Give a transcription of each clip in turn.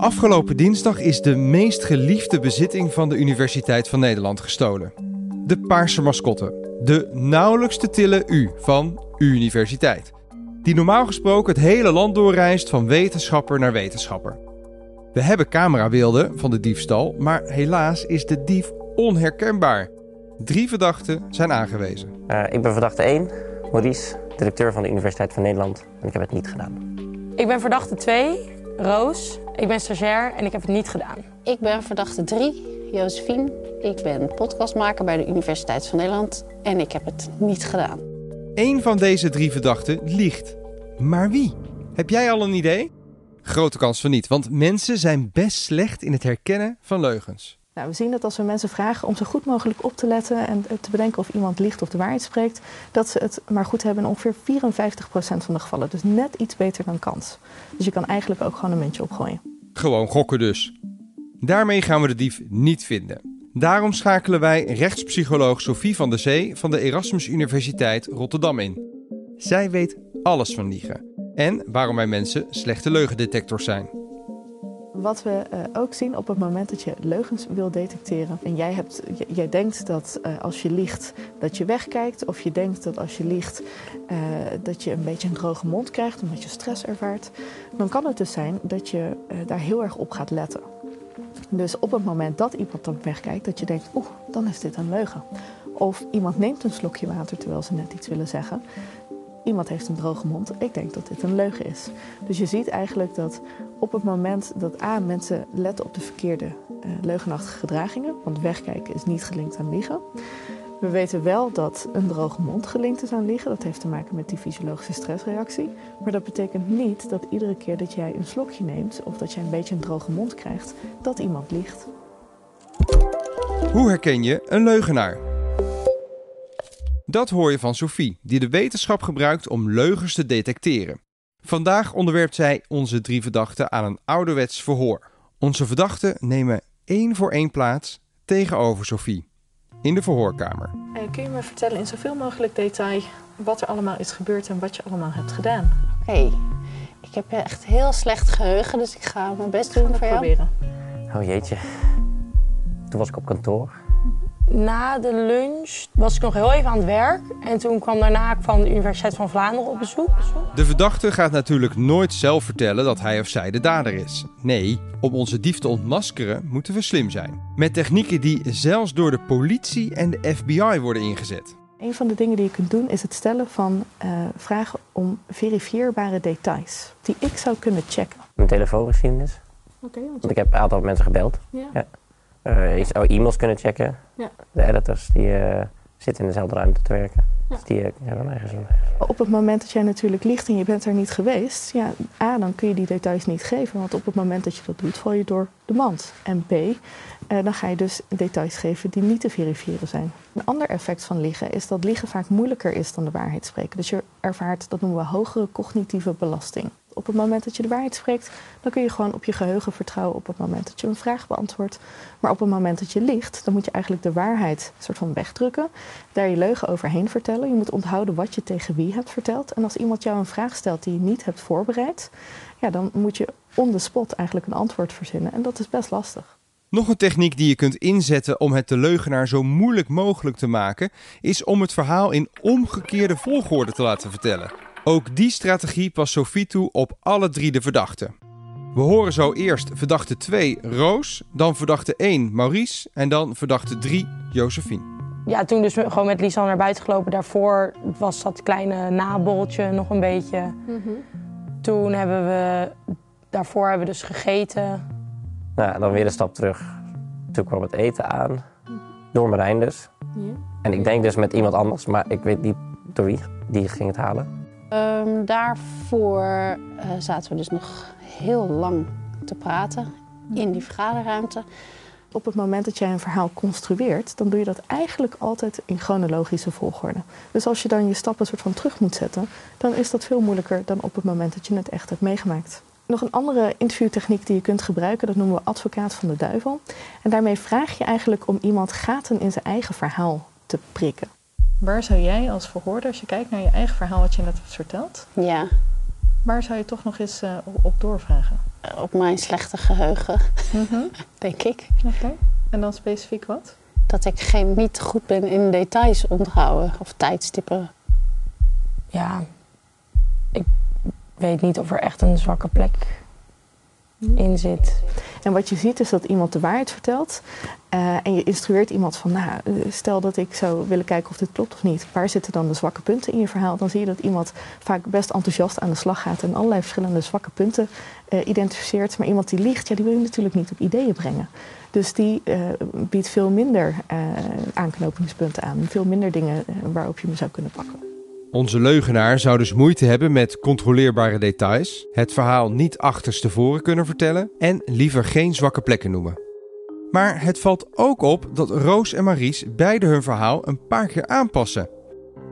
Afgelopen dinsdag is de meest geliefde bezitting van de Universiteit van Nederland gestolen. De paarse mascotte. De nauwelijks te tillen U van Universiteit. Die normaal gesproken het hele land doorreist van wetenschapper naar wetenschapper. We hebben camerabeelden van de diefstal, maar helaas is de dief onherkenbaar. Drie verdachten zijn aangewezen. Uh, ik ben verdachte 1, Maurice, directeur van de Universiteit van Nederland. En ik heb het niet gedaan. Ik ben verdachte 2, Roos. Ik ben stagiair en ik heb het niet gedaan. Ik ben verdachte 3, Josephine. Ik ben podcastmaker bij de Universiteit van Nederland en ik heb het niet gedaan. Eén van deze drie verdachten liegt. Maar wie? Heb jij al een idee? Grote kans van niet, want mensen zijn best slecht in het herkennen van leugens. Nou, we zien dat als we mensen vragen om zo goed mogelijk op te letten en te bedenken of iemand liegt of de waarheid spreekt, dat ze het maar goed hebben in ongeveer 54% van de gevallen. Dus net iets beter dan kans. Dus je kan eigenlijk ook gewoon een muntje opgooien. Gewoon gokken dus. Daarmee gaan we de dief niet vinden. Daarom schakelen wij rechtspsycholoog Sophie van der Zee van de Erasmus Universiteit Rotterdam in. Zij weet alles van liegen en waarom wij mensen slechte leugendetectors zijn. Wat we uh, ook zien op het moment dat je leugens wil detecteren en jij, hebt, jij denkt dat uh, als je liegt dat je wegkijkt of je denkt dat als je liegt uh, dat je een beetje een droge mond krijgt omdat je stress ervaart, dan kan het dus zijn dat je daar heel erg op gaat letten. Dus op het moment dat iemand dan wegkijkt, dat je denkt, oeh, dan is dit een leugen. Of iemand neemt een slokje water terwijl ze net iets willen zeggen. Iemand heeft een droge mond. Ik denk dat dit een leugen is. Dus je ziet eigenlijk dat op het moment dat A, mensen letten op de verkeerde uh, leugenachtige gedragingen, want wegkijken is niet gelinkt aan liegen. We weten wel dat een droge mond gelinkt is aan liegen. Dat heeft te maken met die fysiologische stressreactie. Maar dat betekent niet dat iedere keer dat jij een slokje neemt of dat jij een beetje een droge mond krijgt, dat iemand liegt. Hoe herken je een leugenaar? Dat hoor je van Sophie, die de wetenschap gebruikt om leugens te detecteren. Vandaag onderwerpt zij onze drie verdachten aan een ouderwets verhoor. Onze verdachten nemen één voor één plaats tegenover Sophie in de verhoorkamer. Uh, kun je me vertellen in zoveel mogelijk detail wat er allemaal is gebeurd en wat je allemaal hebt gedaan? Oké, okay. ik heb echt heel slecht geheugen, dus ik ga mijn best doen voor jou. proberen. Oh jeetje. Toen was ik op kantoor. Na de lunch was ik nog heel even aan het werk. En toen kwam daarna van de Universiteit van Vlaanderen op bezoek. De verdachte gaat natuurlijk nooit zelf vertellen dat hij of zij de dader is. Nee, om onze dief te ontmaskeren moeten we slim zijn. Met technieken die zelfs door de politie en de FBI worden ingezet. Een van de dingen die je kunt doen is het stellen van uh, vragen om verifieerbare details. Die ik zou kunnen checken. Mijn telefoongeschiedenis. Oké. Okay, Want ik heb een aantal mensen gebeld. Ja. ja. Uh, e-mails kunnen checken. Ja. De editors die uh, zitten in dezelfde ruimte te werken. Ja. Dus die hebben ergens een... Op het moment dat jij natuurlijk liegt en je bent er niet geweest, ja, A, dan kun je die details niet geven. Want op het moment dat je dat doet, val je door de mand. En B, dan ga je dus details geven die niet te verifiëren zijn. Een ander effect van liegen is dat liegen vaak moeilijker is dan de waarheid spreken. Dus je ervaart, dat noemen we hogere cognitieve belasting. Op het moment dat je de waarheid spreekt, dan kun je gewoon op je geheugen vertrouwen op het moment dat je een vraag beantwoordt. Maar op het moment dat je liegt, dan moet je eigenlijk de waarheid soort van wegdrukken, daar je leugen overheen vertellen. Je moet onthouden wat je tegen wie hebt verteld. En als iemand jou een vraag stelt die je niet hebt voorbereid, ja, dan moet je on the spot eigenlijk een antwoord verzinnen. En dat is best lastig. Nog een techniek die je kunt inzetten om het de leugenaar zo moeilijk mogelijk te maken, is om het verhaal in omgekeerde volgorde te laten vertellen. Ook die strategie past Sophie toe op alle drie de verdachten. We horen zo eerst verdachte 2 Roos, dan verdachte 1 Maurice en dan verdachte 3 Josephine. Ja, toen dus gewoon met Lisan naar buiten gelopen. Daarvoor was dat kleine naboltje nog een beetje. Mm -hmm. Toen hebben we, daarvoor hebben we dus gegeten. Nou, dan weer een stap terug. Toen kwam het eten aan, door Marijn dus. Ja. En ik denk dus met iemand anders, maar ik weet niet door wie die ging het halen. Um, daarvoor uh, zaten we dus nog heel lang te praten in die vergaderruimte. Op het moment dat jij een verhaal construeert, dan doe je dat eigenlijk altijd in chronologische volgorde. Dus als je dan je stappen soort van terug moet zetten, dan is dat veel moeilijker dan op het moment dat je het echt hebt meegemaakt. Nog een andere interviewtechniek die je kunt gebruiken, dat noemen we advocaat van de duivel. En daarmee vraag je eigenlijk om iemand gaten in zijn eigen verhaal te prikken. Waar zou jij als verhoorder, als je kijkt naar je eigen verhaal wat je net hebt verteld, Ja. Waar zou je toch nog eens uh, op doorvragen? op mijn slechte geheugen, denk ik. Oké. En dan specifiek wat? Dat ik geen, niet goed ben in details onthouden of tijdstippen. Ja, ik weet niet of er echt een zwakke plek in zit. En wat je ziet is dat iemand de waarheid vertelt. eh, en je instrueert iemand van, nou, stel dat ik zou willen kijken of dit klopt of niet. Waar zitten dan de zwakke punten in je verhaal? Dan zie je dat iemand vaak best enthousiast aan de slag gaat en allerlei verschillende zwakke punten eh, identificeert. Maar iemand die liegt, ja, die wil je natuurlijk niet op ideeën brengen. Dus die eh, biedt veel minder aanknopingspunten aan. Veel minder dingen waarop je me zou kunnen pakken. Onze leugenaar zou dus moeite hebben met controleerbare details, het verhaal niet achterstevoren kunnen vertellen en liever geen zwakke plekken noemen. Maar het valt ook op dat Roos en Maries beide hun verhaal een paar keer aanpassen.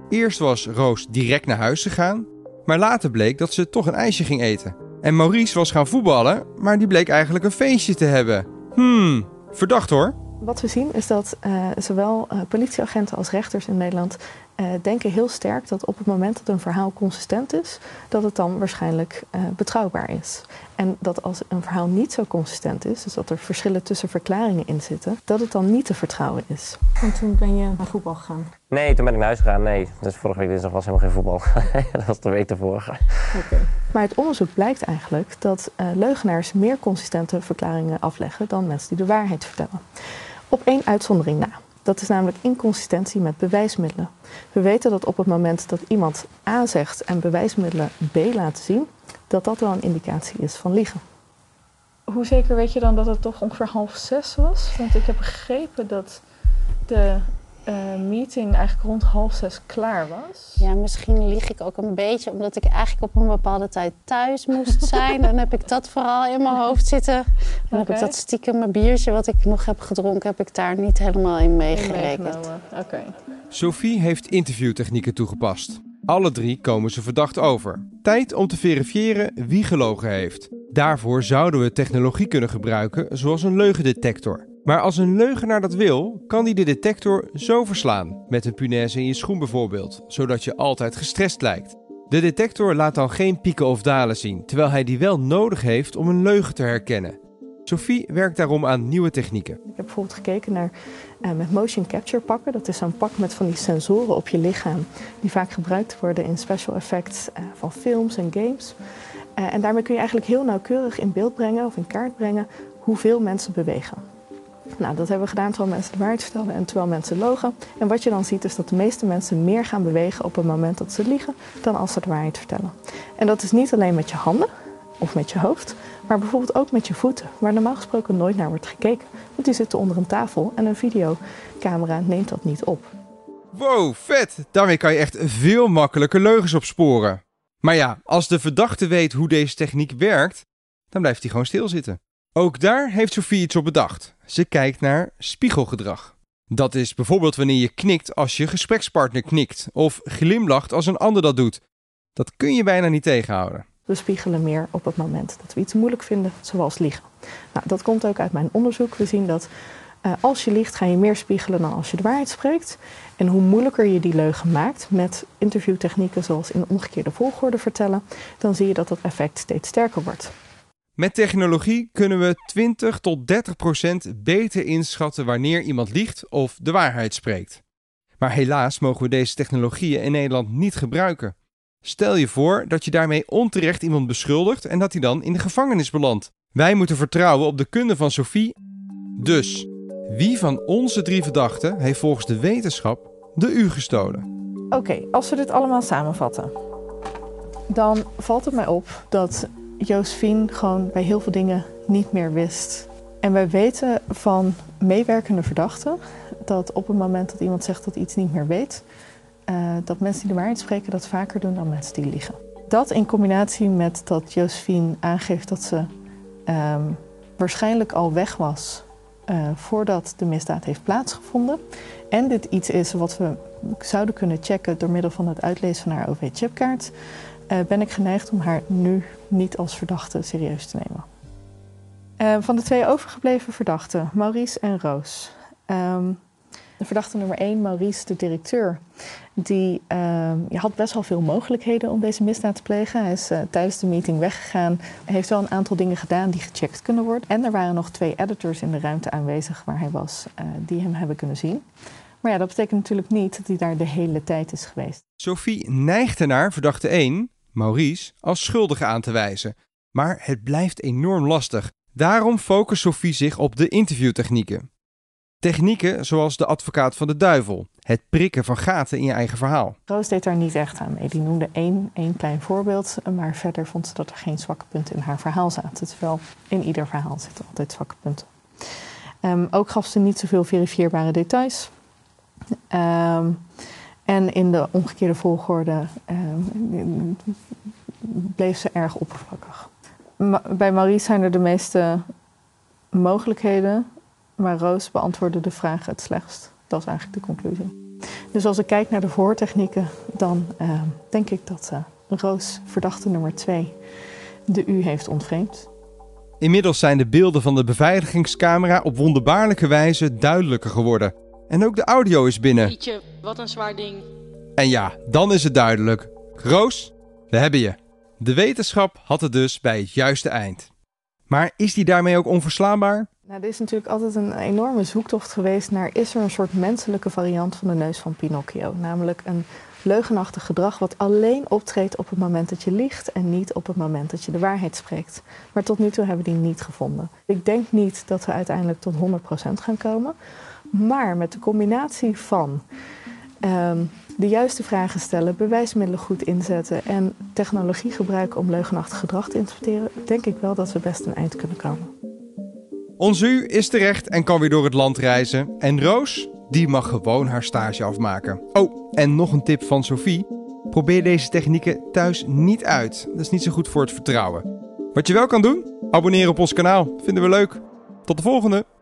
Eerst was Roos direct naar huis gegaan, maar later bleek dat ze toch een ijsje ging eten. En Maurice was gaan voetballen, maar die bleek eigenlijk een feestje te hebben. Hmm, verdacht hoor. Wat we zien is dat eh, zowel eh, politieagenten als rechters in Nederland eh, denken heel sterk dat op het moment dat een verhaal consistent is, dat het dan waarschijnlijk eh, betrouwbaar is. En dat als een verhaal niet zo consistent is, dus dat er verschillen tussen verklaringen in zitten, dat het dan niet te vertrouwen is. En toen ben je naar voetbal gegaan. Nee, toen ben ik naar huis gegaan. Nee, dus vorige week dinsdag was helemaal geen voetbal. dat was de week ervoor. Maar uit onderzoek blijkt eigenlijk dat eh, leugenaars meer consistente verklaringen afleggen dan mensen die de waarheid vertellen. Op één uitzondering na. Dat is namelijk inconsistentie met bewijsmiddelen. We weten dat op het moment dat iemand A zegt en bewijsmiddelen B laten zien, dat dat wel een indicatie is van liegen. Hoe zeker weet je dan dat het toch ongeveer half zes was? Want ik heb begrepen dat de eh, meeting eigenlijk rond half zes klaar was. Ja, misschien lieg ik ook een beetje omdat ik eigenlijk op een bepaalde tijd thuis moest zijn. Dan heb ik dat vooral in mijn hoofd zitten. Dan heb ik dat stiekem mijn biertje wat ik nog heb gedronken, heb ik daar niet helemaal in meegerekend. Sophie heeft interviewtechnieken toegepast. Alle drie komen ze verdacht over. Tijd om te verifiëren wie gelogen heeft. Daarvoor zouden we technologie kunnen gebruiken, zoals een leugendetector. Maar als een leugenaar dat wil, kan hij de detector zo verslaan. Met een punaise in je schoen bijvoorbeeld, zodat je altijd gestrest lijkt. De detector laat dan geen pieken of dalen zien, terwijl hij die wel nodig heeft om een leugen te herkennen. Sophie werkt daarom aan nieuwe technieken. Ik heb bijvoorbeeld gekeken naar eh, met motion capture pakken. Dat is zo'n pak met van die sensoren op je lichaam, die vaak gebruikt worden in special effects eh, van films en games. Eh, en daarmee kun je eigenlijk heel nauwkeurig in beeld brengen of in kaart brengen hoeveel mensen bewegen. Nou, dat hebben we gedaan terwijl mensen de waarheid vertelden en terwijl mensen logen. En wat je dan ziet is dat de meeste mensen meer gaan bewegen op het moment dat ze liegen dan als ze de waarheid vertellen. En dat is niet alleen met je handen of met je hoofd, maar bijvoorbeeld ook met je voeten, waar normaal gesproken nooit naar wordt gekeken. Want die zitten onder een tafel en een videocamera neemt dat niet op. Wow, vet! Daarmee kan je echt veel makkelijker leugens opsporen. Maar ja, als de verdachte weet hoe deze techniek werkt, dan blijft hij gewoon stilzitten. Ook daar heeft Sophie iets op bedacht. Ze kijkt naar spiegelgedrag. Dat is bijvoorbeeld wanneer je knikt als je gesprekspartner knikt, of glimlacht als een ander dat doet. Dat kun je bijna niet tegenhouden. We spiegelen meer op het moment dat we iets moeilijk vinden, zoals liegen. Nou, dat komt ook uit mijn onderzoek. We zien dat eh, als je liegt, ga je meer spiegelen dan als je de waarheid spreekt. En hoe moeilijker je die leugen maakt met interviewtechnieken zoals in omgekeerde volgorde vertellen, dan zie je dat dat effect steeds sterker wordt. Met technologie kunnen we 20 tot 30 procent beter inschatten wanneer iemand liegt of de waarheid spreekt. Maar helaas mogen we deze technologieën in Nederland niet gebruiken. Stel je voor dat je daarmee onterecht iemand beschuldigt en dat hij dan in de gevangenis belandt. Wij moeten vertrouwen op de kunde van Sophie. Dus, wie van onze drie verdachten heeft volgens de wetenschap de U gestolen? Oké, als we dit allemaal samenvatten, dan valt het mij op dat Josephine gewoon bij heel veel dingen niet meer wist. En wij weten van meewerkende verdachten dat op het moment dat iemand zegt dat iets niet meer weet, eh, dat mensen die de waarheid spreken dat vaker doen dan mensen die liegen. Dat in combinatie met dat Josephine aangeeft dat ze ehm, waarschijnlijk al weg was eh, voordat de misdaad heeft plaatsgevonden. En dit iets is wat we zouden kunnen checken door middel van het uitlezen van haar OV-chipkaart, eh, ben ik geneigd om haar nu niet als verdachte serieus te nemen. Eh, van de twee overgebleven verdachten, Maurice en Roos, ehm, De verdachte nummer 1, Maurice, de directeur, die uh, had best wel veel mogelijkheden om deze misdaad te plegen. Hij is uh, tijdens de meeting weggegaan. Heeft wel een aantal dingen gedaan die gecheckt kunnen worden. En er waren nog twee editors in de ruimte aanwezig waar hij was, uh, die hem hebben kunnen zien. Maar ja, dat betekent natuurlijk niet dat hij daar de hele tijd is geweest. Sophie neigt ernaar verdachte 1, Maurice, als schuldige aan te wijzen. Maar het blijft enorm lastig. Daarom focust Sophie zich op de interviewtechnieken. Technieken zoals de advocaat van de duivel, het prikken van gaten in je eigen verhaal. Roos deed daar niet echt aan mee. Die noemde één, één klein voorbeeld, maar verder vond ze dat er geen zwakke punten in haar verhaal zaten. Terwijl in ieder verhaal zitten altijd zwakke punten. Um, ook gaf ze niet zoveel verifieerbare details. Um, en in de omgekeerde volgorde um, bleef ze erg oppervlakkig. Bij Maurice zijn er de meeste mogelijkheden, maar Roos beantwoordde de vraag het slechtst. Dat is eigenlijk de conclusie. Dus als ik kijk naar de voortechnieken, dan uh, denk ik dat uh, Roos, verdachte nummer 2, de U heeft ontvreemd. Inmiddels zijn de beelden van de beveiligingscamera op wonderbaarlijke wijze duidelijker geworden. En ook de audio is binnen. Pietje, wat een zwaar ding. En ja, dan is het duidelijk. Roos, we hebben je. De wetenschap had het dus bij het juiste eind. Maar is die daarmee ook onverslaanbaar? Nou, er is natuurlijk altijd een enorme zoektocht geweest naar... is er een soort menselijke variant van de neus van Pinocchio? Namelijk een leugenachtig gedrag wat alleen optreedt op het moment dat je liegt... en niet op het moment dat je de waarheid spreekt. Maar tot nu toe hebben we die niet gevonden. Ik denk niet dat we uiteindelijk tot 100% gaan komen... Maar met de combinatie van um, de juiste vragen stellen, bewijsmiddelen goed inzetten en technologie gebruiken om leugenachtig gedrag te interpreteren, denk ik wel dat we best een eind kunnen komen. Ons U is terecht en kan weer door het land reizen. En Roos, die mag gewoon haar stage afmaken. Oh, en nog een tip van Sophie. Probeer deze technieken thuis niet uit. Dat is niet zo goed voor het vertrouwen. Wat je wel kan doen? Abonneren op ons kanaal. Vinden we leuk. Tot de volgende!